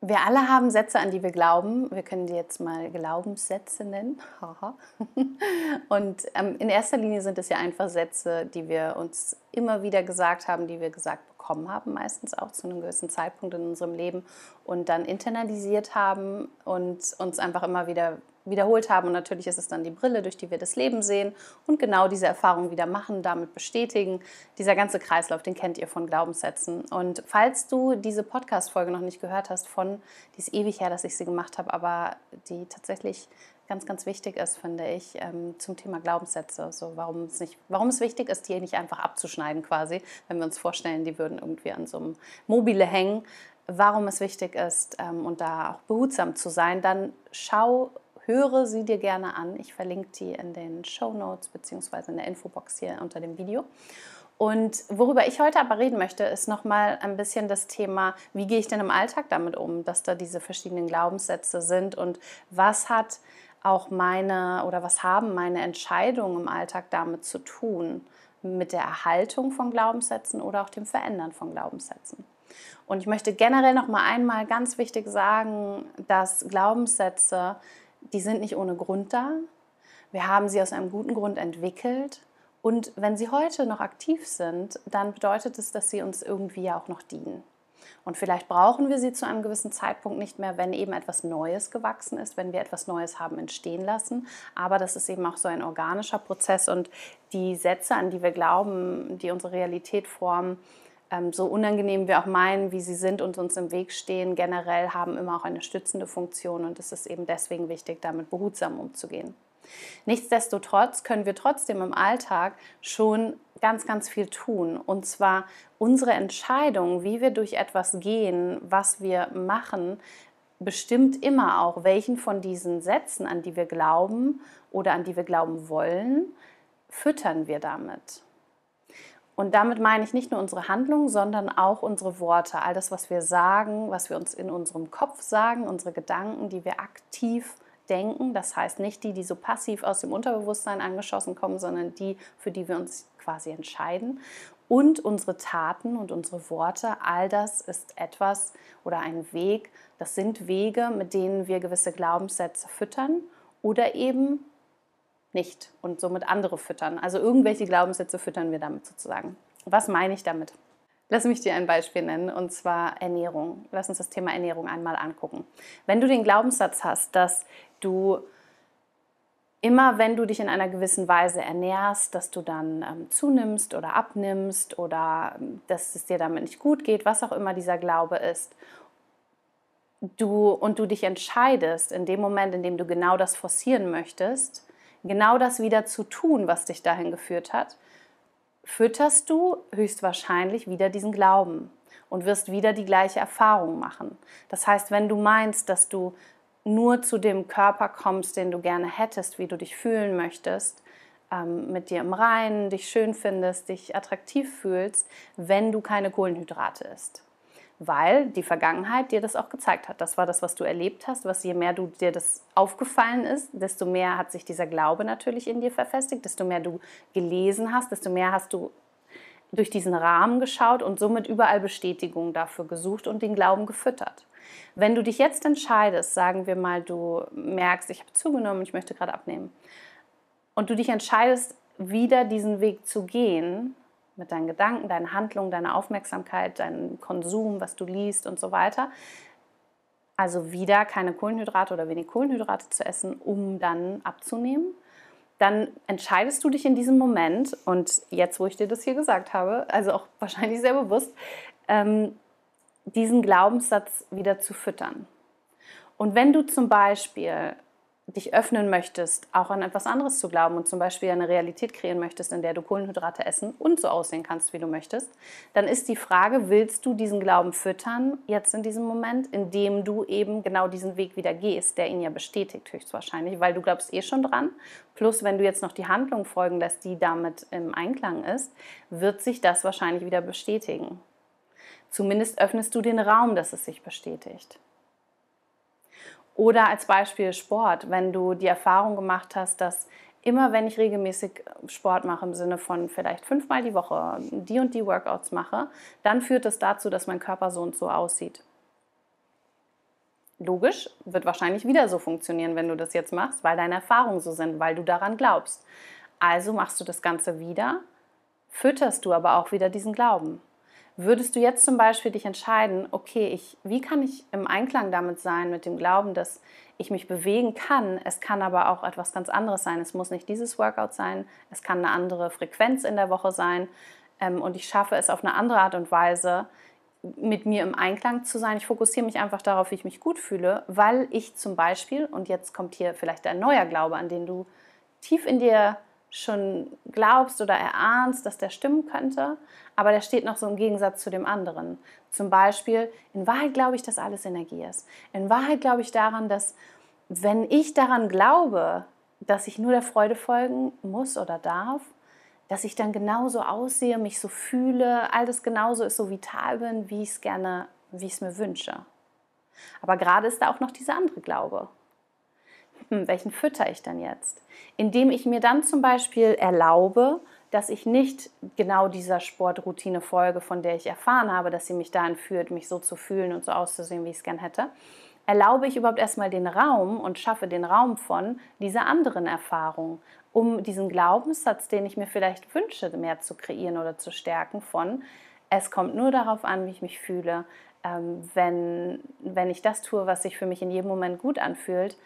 Wir alle haben Sätze, an die wir glauben. Wir können die jetzt mal Glaubenssätze nennen. Und ähm, in erster Linie sind es ja einfach Sätze, die wir uns immer wieder gesagt haben, die wir gesagt bekommen haben, meistens auch zu einem gewissen Zeitpunkt in unserem Leben und dann internalisiert haben und uns einfach immer wieder wiederholt haben. Und natürlich ist es dann die Brille, durch die wir das Leben sehen und genau diese Erfahrung wieder machen, damit bestätigen. Dieser ganze Kreislauf, den kennt ihr von Glaubenssätzen. Und falls du diese Podcast-Folge noch nicht gehört hast, von, die ist ewig her, dass ich sie gemacht habe, aber die tatsächlich ganz, ganz wichtig ist, finde ich, ähm, zum Thema Glaubenssätze. So, warum, es nicht, warum es wichtig ist, die nicht einfach abzuschneiden quasi, wenn wir uns vorstellen, die würden irgendwie an so einem Mobile hängen. Warum es wichtig ist ähm, und da auch behutsam zu sein, dann schau höre sie dir gerne an. Ich verlinke die in den Show Notes bzw. in der Infobox hier unter dem Video. Und worüber ich heute aber reden möchte, ist nochmal ein bisschen das Thema, wie gehe ich denn im Alltag damit um, dass da diese verschiedenen Glaubenssätze sind und was hat auch meine oder was haben meine Entscheidungen im Alltag damit zu tun, mit der Erhaltung von Glaubenssätzen oder auch dem Verändern von Glaubenssätzen. Und ich möchte generell noch mal einmal ganz wichtig sagen, dass Glaubenssätze die sind nicht ohne Grund da. Wir haben sie aus einem guten Grund entwickelt. Und wenn sie heute noch aktiv sind, dann bedeutet es, dass sie uns irgendwie auch noch dienen. Und vielleicht brauchen wir sie zu einem gewissen Zeitpunkt nicht mehr, wenn eben etwas Neues gewachsen ist, wenn wir etwas Neues haben entstehen lassen. Aber das ist eben auch so ein organischer Prozess und die Sätze, an die wir glauben, die unsere Realität formen, ähm, so unangenehm wir auch meinen, wie sie sind und uns im Weg stehen, generell haben immer auch eine stützende Funktion und es ist eben deswegen wichtig, damit behutsam umzugehen. Nichtsdestotrotz können wir trotzdem im Alltag schon ganz, ganz viel tun. Und zwar unsere Entscheidung, wie wir durch etwas gehen, was wir machen, bestimmt immer auch, welchen von diesen Sätzen, an die wir glauben oder an die wir glauben wollen, füttern wir damit. Und damit meine ich nicht nur unsere Handlungen, sondern auch unsere Worte, all das, was wir sagen, was wir uns in unserem Kopf sagen, unsere Gedanken, die wir aktiv denken. Das heißt nicht die, die so passiv aus dem Unterbewusstsein angeschossen kommen, sondern die, für die wir uns quasi entscheiden. Und unsere Taten und unsere Worte, all das ist etwas oder ein Weg, das sind Wege, mit denen wir gewisse Glaubenssätze füttern oder eben nicht und somit andere füttern. Also irgendwelche Glaubenssätze füttern wir damit sozusagen. Was meine ich damit? Lass mich dir ein Beispiel nennen, und zwar Ernährung. Lass uns das Thema Ernährung einmal angucken. Wenn du den Glaubenssatz hast, dass du immer, wenn du dich in einer gewissen Weise ernährst, dass du dann ähm, zunimmst oder abnimmst oder ähm, dass es dir damit nicht gut geht, was auch immer dieser Glaube ist, du und du dich entscheidest in dem Moment, in dem du genau das forcieren möchtest, genau das wieder zu tun, was dich dahin geführt hat, fütterst du höchstwahrscheinlich wieder diesen Glauben und wirst wieder die gleiche Erfahrung machen. Das heißt, wenn du meinst, dass du nur zu dem Körper kommst, den du gerne hättest, wie du dich fühlen möchtest, ähm, mit dir im Reinen, dich schön findest, dich attraktiv fühlst, wenn du keine Kohlenhydrate isst weil die Vergangenheit dir das auch gezeigt hat. Das war das, was du erlebt hast, was je mehr du dir das aufgefallen ist, desto mehr hat sich dieser Glaube natürlich in dir verfestigt, desto mehr du gelesen hast, desto mehr hast du durch diesen Rahmen geschaut und somit überall Bestätigung dafür gesucht und den Glauben gefüttert. Wenn du dich jetzt entscheidest, sagen wir mal, du merkst, ich habe zugenommen, ich möchte gerade abnehmen, und du dich entscheidest, wieder diesen Weg zu gehen, mit deinen Gedanken, deinen Handlungen, deiner Aufmerksamkeit, deinem Konsum, was du liest und so weiter. Also wieder keine Kohlenhydrate oder wenig Kohlenhydrate zu essen, um dann abzunehmen. Dann entscheidest du dich in diesem Moment, und jetzt, wo ich dir das hier gesagt habe, also auch wahrscheinlich sehr bewusst, ähm, diesen Glaubenssatz wieder zu füttern. Und wenn du zum Beispiel dich öffnen möchtest, auch an etwas anderes zu glauben und zum Beispiel eine Realität kreieren möchtest, in der du Kohlenhydrate essen und so aussehen kannst, wie du möchtest, dann ist die Frage, willst du diesen Glauben füttern jetzt in diesem Moment, indem du eben genau diesen Weg wieder gehst, der ihn ja bestätigt höchstwahrscheinlich, weil du glaubst eh schon dran. Plus, wenn du jetzt noch die Handlung folgen lässt, die damit im Einklang ist, wird sich das wahrscheinlich wieder bestätigen. Zumindest öffnest du den Raum, dass es sich bestätigt. Oder als Beispiel Sport, wenn du die Erfahrung gemacht hast, dass immer wenn ich regelmäßig Sport mache, im Sinne von vielleicht fünfmal die Woche die und die Workouts mache, dann führt das dazu, dass mein Körper so und so aussieht. Logisch, wird wahrscheinlich wieder so funktionieren, wenn du das jetzt machst, weil deine Erfahrungen so sind, weil du daran glaubst. Also machst du das Ganze wieder, fütterst du aber auch wieder diesen Glauben. Würdest du jetzt zum Beispiel dich entscheiden, okay, ich, wie kann ich im Einklang damit sein, mit dem Glauben, dass ich mich bewegen kann, es kann aber auch etwas ganz anderes sein. Es muss nicht dieses Workout sein, es kann eine andere Frequenz in der Woche sein ähm, und ich schaffe es auf eine andere Art und Weise, mit mir im Einklang zu sein. Ich fokussiere mich einfach darauf, wie ich mich gut fühle, weil ich zum Beispiel, und jetzt kommt hier vielleicht ein neuer Glaube, an den du tief in dir schon glaubst oder erahnst, dass der stimmen könnte, aber der steht noch so im Gegensatz zu dem anderen. Zum Beispiel, in Wahrheit glaube ich, dass alles Energie ist. In Wahrheit glaube ich daran, dass wenn ich daran glaube, dass ich nur der Freude folgen muss oder darf, dass ich dann genauso aussehe, mich so fühle, alles genauso ist, so vital bin, wie ich es gerne, wie ich es mir wünsche. Aber gerade ist da auch noch dieser andere Glaube hm, welchen fütter ich dann jetzt? Indem ich mir dann zum Beispiel erlaube, dass ich nicht genau dieser Sportroutine folge, von der ich erfahren habe, dass sie mich dahin führt, mich so zu fühlen und so auszusehen, wie ich es gern hätte, erlaube ich überhaupt erstmal den Raum und schaffe den Raum von dieser anderen Erfahrung, um diesen Glaubenssatz, den ich mir vielleicht wünsche, mehr zu kreieren oder zu stärken von, es kommt nur darauf an, wie ich mich fühle. Ähm, wenn, wenn ich das tue, was sich für mich in jedem Moment gut anfühlt,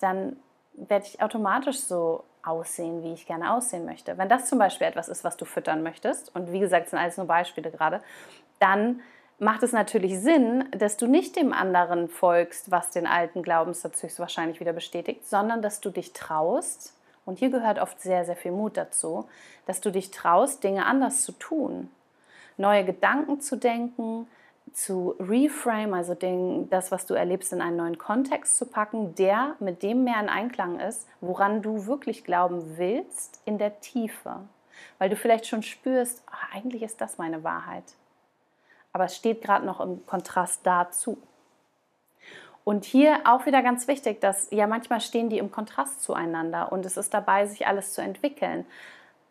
dann werde ich automatisch so aussehen, wie ich gerne aussehen möchte. Wenn das zum Beispiel etwas ist, was du füttern möchtest, und wie gesagt, sind alles nur Beispiele gerade, dann macht es natürlich Sinn, dass du nicht dem anderen folgst, was den alten Glaubenssatz höchstwahrscheinlich wieder bestätigt, sondern dass du dich traust, und hier gehört oft sehr, sehr viel Mut dazu, dass du dich traust, Dinge anders zu tun, neue Gedanken zu denken, zu reframe, also den, das, was du erlebst, in einen neuen Kontext zu packen, der mit dem mehr in Einklang ist, woran du wirklich glauben willst, in der Tiefe. Weil du vielleicht schon spürst, ach, eigentlich ist das meine Wahrheit. Aber es steht gerade noch im Kontrast dazu. Und hier auch wieder ganz wichtig, dass ja manchmal stehen die im Kontrast zueinander und es ist dabei, sich alles zu entwickeln.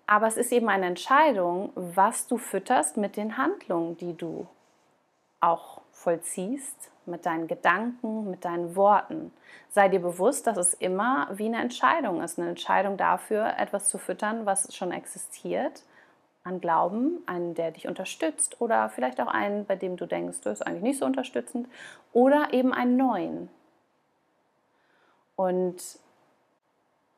Aber es ist eben eine Entscheidung, was du fütterst mit den Handlungen, die du auch vollziehst, mit deinen Gedanken, mit deinen Worten. Sei dir bewusst, dass es immer wie eine Entscheidung ist, eine Entscheidung dafür, etwas zu füttern, was schon existiert, an Glauben, einen, der dich unterstützt oder vielleicht auch einen, bei dem du denkst, du ist eigentlich nicht so unterstützend oder eben einen neuen. Und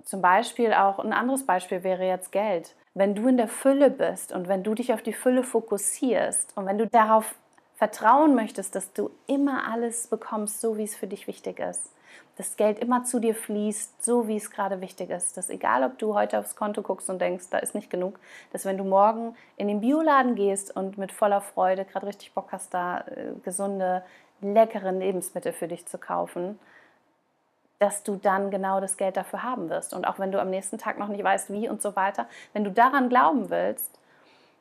zum Beispiel auch ein anderes Beispiel wäre jetzt Geld. Wenn du in der Fülle bist und wenn du dich auf die Fülle fokussierst und wenn du darauf vertrauen möchtest, dass du immer alles bekommst, so wie es für dich wichtig ist. Dass Geld immer zu dir fließt, so wie es gerade wichtig ist. Dass egal, ob du heute aufs Konto guckst und denkst, da ist nicht genug, dass wenn du morgen in den Bioladen gehst und mit voller Freude gerade richtig Bock hast, da äh, gesunde, leckere Lebensmittel für dich zu kaufen, dass du dann genau das Geld dafür haben wirst. Und auch wenn du am nächsten Tag noch nicht weißt, wie und so weiter, wenn du daran glauben willst,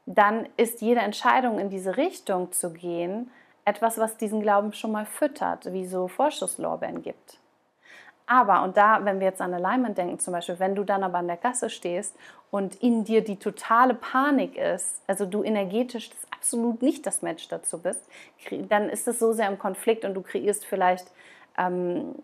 dann ist jede Entscheidung in diese Richtung zu gehen etwas, was diesen Glauben schon mal füttert, wie so Vorschusslorbeeren gibt. Aber, und da, wenn wir jetzt an Alignment denken, zum Beispiel, wenn du dann aber an der Kasse stehst und in dir die totale Panik ist, also du energetisch absolut nicht das Match dazu bist, dann ist es so sehr im Konflikt und du kreierst vielleicht ähm,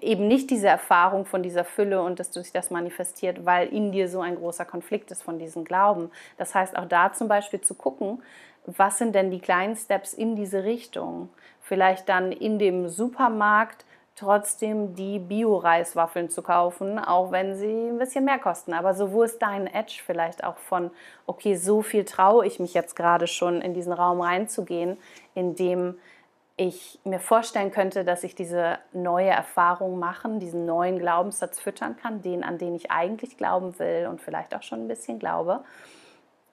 eben nicht diese Erfahrung von dieser Fülle und dass du sich das manifestiert, weil in dir so ein großer Konflikt ist von diesem Glauben. Das heißt, auch da zum Beispiel zu gucken, was sind denn die kleinen Steps in diese Richtung? Vielleicht dann in dem Supermarkt trotzdem die Bio-Reiswaffeln zu kaufen, auch wenn sie ein bisschen mehr kosten. Aber so, wo ist dein Edge vielleicht auch von, okay, so viel traue ich mich jetzt gerade schon in diesen Raum reinzugehen, in dem ich mir vorstellen könnte, dass ich diese neue Erfahrung machen, diesen neuen Glaubenssatz füttern kann, den, an den ich eigentlich glauben will und vielleicht auch schon ein bisschen glaube,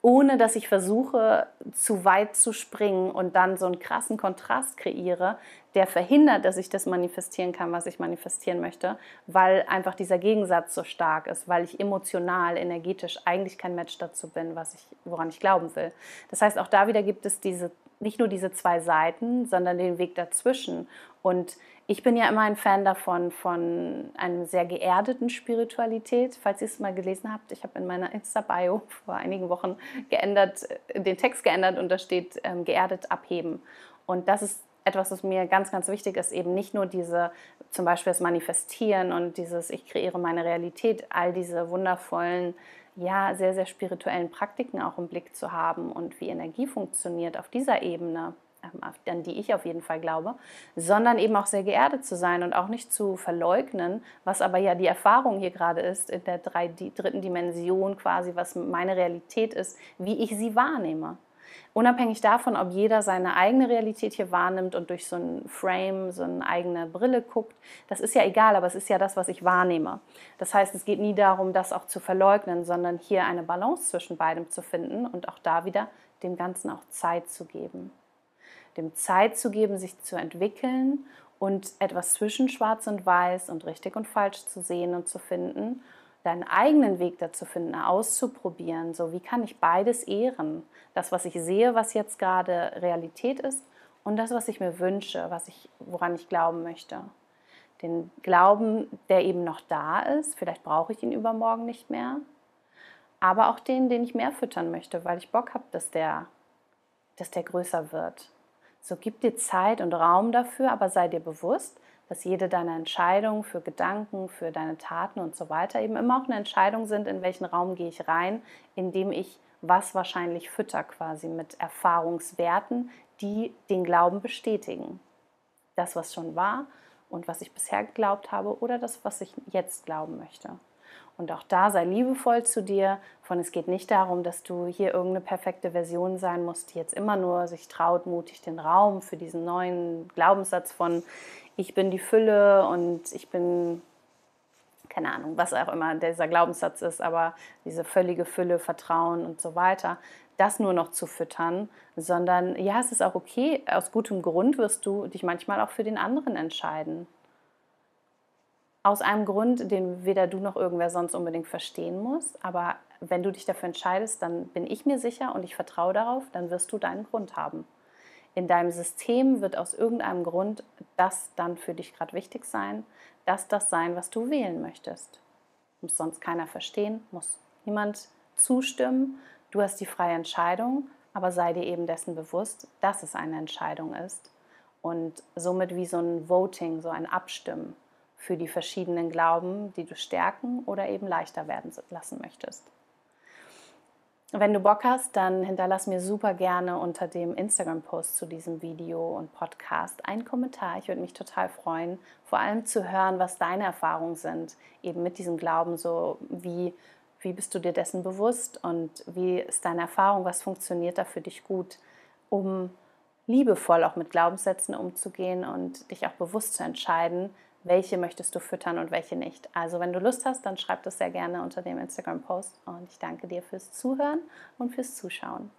ohne dass ich versuche, zu weit zu springen und dann so einen krassen Kontrast kreiere, der verhindert, dass ich das manifestieren kann, was ich manifestieren möchte, weil einfach dieser Gegensatz so stark ist, weil ich emotional, energetisch eigentlich kein Match dazu bin, was ich, woran ich glauben will. Das heißt, auch da wieder gibt es diese nicht nur diese zwei Seiten, sondern den Weg dazwischen. Und ich bin ja immer ein Fan davon, von einer sehr geerdeten Spiritualität. Falls ihr es mal gelesen habt, ich habe in meiner Insta-Bio vor einigen Wochen geändert, den Text geändert und da steht ähm, geerdet abheben. Und das ist etwas, was mir ganz, ganz wichtig ist, eben nicht nur diese, zum Beispiel das Manifestieren und dieses, ich kreiere meine Realität, all diese wundervollen, ja, sehr, sehr spirituellen Praktiken auch im Blick zu haben und wie Energie funktioniert auf dieser Ebene, ähm, an die ich auf jeden Fall glaube, sondern eben auch sehr geerdet zu sein und auch nicht zu verleugnen, was aber ja die Erfahrung hier gerade ist, in der drei, dritten Dimension quasi, was meine Realität ist, wie ich sie wahrnehme. Unabhängig davon, ob jeder seine eigene Realität hier wahrnimmt und durch so ein Frame, so eine eigene Brille guckt, das ist ja egal, aber es ist ja das, was ich wahrnehme. Das heißt, es geht nie darum, das auch zu verleugnen, sondern hier eine Balance zwischen beidem zu finden und auch da wieder dem Ganzen auch Zeit zu geben dem Zeit zu geben, sich zu entwickeln und etwas zwischen Schwarz und Weiß und richtig und falsch zu sehen und zu finden, deinen eigenen Weg dazu finden, auszuprobieren. So, wie kann ich beides ehren? Das, was ich sehe, was jetzt gerade Realität ist, und das, was ich mir wünsche, was ich, woran ich glauben möchte. Den Glauben, der eben noch da ist, vielleicht brauche ich ihn übermorgen nicht mehr, aber auch den, den ich mehr füttern möchte, weil ich Bock habe, dass der, dass der größer wird. So gib dir Zeit und Raum dafür, aber sei dir bewusst, dass jede deiner Entscheidungen für Gedanken, für deine Taten und so weiter eben immer auch eine Entscheidung sind, in welchen Raum gehe ich rein, indem ich was wahrscheinlich fütter quasi mit Erfahrungswerten, die den Glauben bestätigen. Das, was schon war und was ich bisher geglaubt habe oder das, was ich jetzt glauben möchte. Und auch da sei liebevoll zu dir. Von es geht nicht darum, dass du hier irgendeine perfekte Version sein musst, die jetzt immer nur sich traut, mutig den Raum für diesen neuen Glaubenssatz von ich bin die Fülle und ich bin keine Ahnung, was auch immer dieser Glaubenssatz ist, aber diese völlige Fülle, Vertrauen und so weiter, das nur noch zu füttern, sondern ja, es ist auch okay, aus gutem Grund wirst du dich manchmal auch für den anderen entscheiden. Aus einem Grund, den weder du noch irgendwer sonst unbedingt verstehen muss. Aber wenn du dich dafür entscheidest, dann bin ich mir sicher und ich vertraue darauf, dann wirst du deinen Grund haben. In deinem System wird aus irgendeinem Grund das dann für dich gerade wichtig sein, dass das sein, was du wählen möchtest. Muss sonst keiner verstehen, muss niemand zustimmen. Du hast die freie Entscheidung, aber sei dir eben dessen bewusst, dass es eine Entscheidung ist und somit wie so ein Voting, so ein Abstimmen für die verschiedenen Glauben, die du stärken oder eben leichter werden lassen möchtest. Wenn du Bock hast, dann hinterlass mir super gerne unter dem Instagram-Post zu diesem Video und Podcast einen Kommentar. Ich würde mich total freuen, vor allem zu hören, was deine Erfahrungen sind, eben mit diesem Glauben, so wie, wie bist du dir dessen bewusst und wie ist deine Erfahrung, was funktioniert da für dich gut, um liebevoll auch mit Glaubenssätzen umzugehen und dich auch bewusst zu entscheiden, welche möchtest du füttern und welche nicht. Also wenn du Lust hast, dann schreib das sehr gerne unter dem Instagram-Post und ich danke dir fürs Zuhören und fürs Zuschauen.